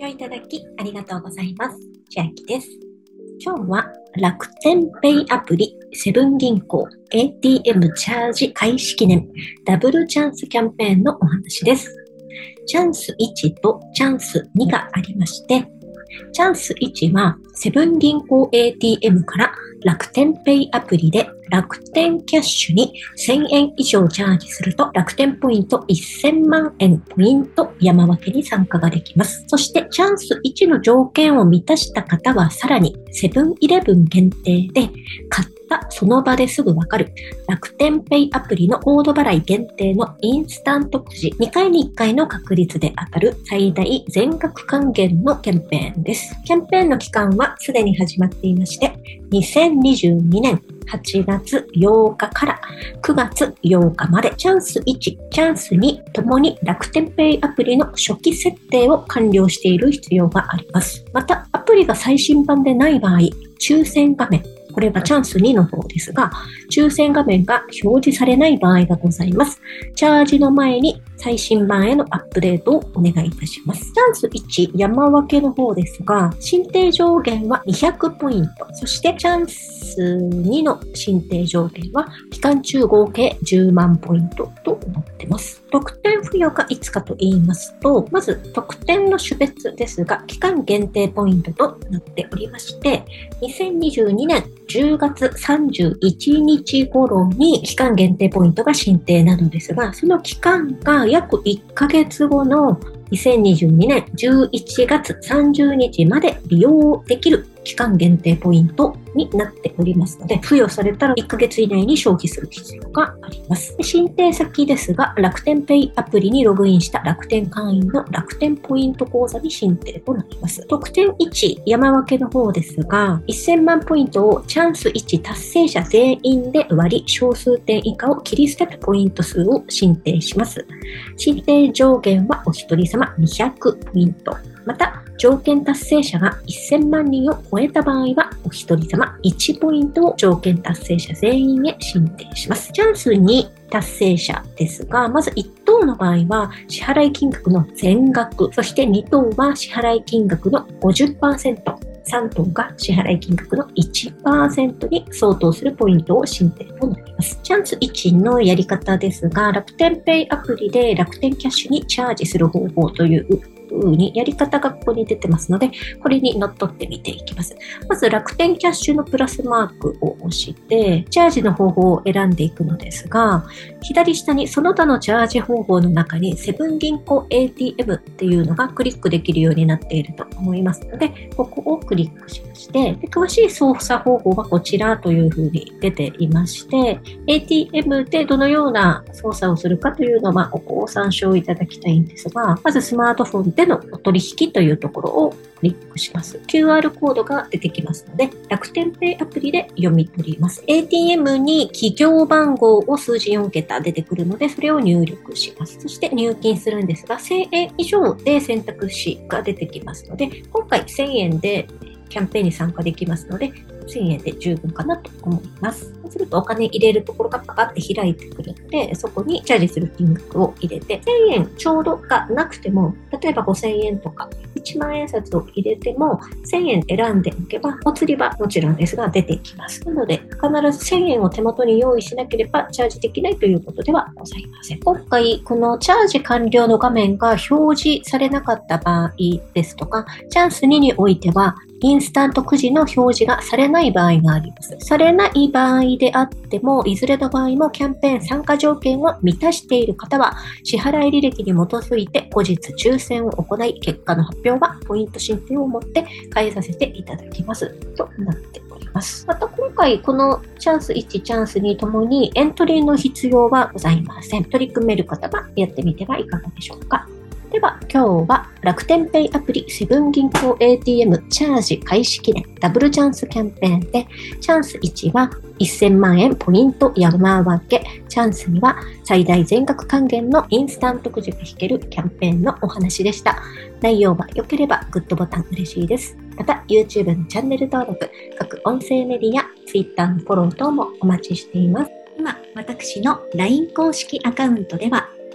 聴いただきありがとうございます。千秋です。今日は楽天ペイアプリセブン銀行 ATM チャージ開始記念ダブルチャンスキャンペーンのお話です。チャンス1とチャンス2がありまして、チャンス1はセブン銀行 ATM から楽天ペイアプリで楽天キャッシュに1000円以上チャージすると楽天ポイント1000万円ポイント山分けに参加ができます。そしてチャンス1の条件を満たした方はさらにセブンイレブン限定で買ってたその場ですぐわかる楽天ペイアプリのコード払い限定のインスタントくじ2回に1回の確率で当たる最大全額還元のキャンペーンです。キャンペーンの期間はすでに始まっていまして2022年8月8日から9月8日までチャンス1、チャンス2ともに楽天ペイアプリの初期設定を完了している必要があります。また、アプリが最新版でない場合、抽選画面、これはチャンス2の方ですが、抽選画面が表示されない場合がございます。チャージの前に最新版へのアップデートをお願いいたします。チャンス1山分けの方ですが、申請上限は200ポイント。そしてチャンス2の申請上限は期間中合計10万ポイントとなってます。特典付与がいつかと言いますと、まず特典の種別ですが、期間限定ポイントとなっておりまして、2022年10月31日頃に期間限定ポイントが申請なのですが、その期間が約1ヶ月後の2022年11月30日まで利用できる期間限定ポイントになっておりますので、付与されたら1ヶ月以内に消費する必要があります。申請先ですが、楽天ペイアプリにログインした楽天会員の楽天ポイント口座に申請となります。特典1、山分けの方ですが、1000万ポイントをチャンス1達成者全員で割り、小数点以下を切り捨てたポイント数を申請します。申請上限はお一人様200ポイント。また、条件達成者が1000万人を超えた場合は、お一人様1ポイントを条件達成者全員へ申請します。チャンス2達成者ですが、まず1等の場合は支払い金額の全額、そして2等は支払い金額の50%、3等が支払い金額の1%に相当するポイントを申請となります。チャンス1のやり方ですが、楽天ペイアプリで楽天キャッシュにチャージする方法という風にやり方がここに出てますので、これにのっとってみていきます。まず楽天キャッシュのプラスマークを押して、チャージの方法を選んでいくのですが、左下にその他のチャージ方法の中にセブン銀行 ATM っていうのがクリックできるようになっていると思いますので、ここをクリックしまして、で詳しい操作方法はこちらというふうに出ていまして、ATM でどのような操作をするかというのはご参照いただきたいんですが、まずスマートフォンででのお取引というところをクリックします。QR コードが出てきますので、楽天ペイアプリで読み取ります。ATM に企業番号を数字4桁出てくるので、それを入力します。そして入金するんですが、1000円以上で選択肢が出てきますので、今回1000円でキャンペーンに参加できますので、1000円で十分かなと思います。そうするとお金入れるところがパカって開いてくるので、そこにチャージする金額を入れて、1000円ちょうどがなくても、例えば5000円とか1万円札を入れても、1000円選んでおけば、お釣りはもちろんですが出てきます。なので、必ず1000円を手元に用意しなければチャージできないということではございません。今回、このチャージ完了の画面が表示されなかった場合ですとか、チャンス2においては、インスタントくじの表示がされない場合があります。されない場合であっても、いずれの場合もキャンペーン参加条件を満たしている方は、支払い履歴に基づいて後日抽選を行い、結果の発表はポイント申請をもって返させていただきます。となっております。また今回このチャンス1、チャンス2ともにエントリーの必要はございません。取り組める方はやってみてはいかがでしょうか。では今日は楽天ペイアプリセブン銀行 ATM チャージ開始記念ダブルチャンスキャンペーンでチャンス1は1000万円ポイント山分けチャンス2は最大全額還元のインスタントくじが引けるキャンペーンのお話でした。内容が良ければグッドボタン嬉しいです。また YouTube のチャンネル登録、各音声メディア、Twitter のフォロー等もお待ちしています。今、私の LINE 公式アカウントでは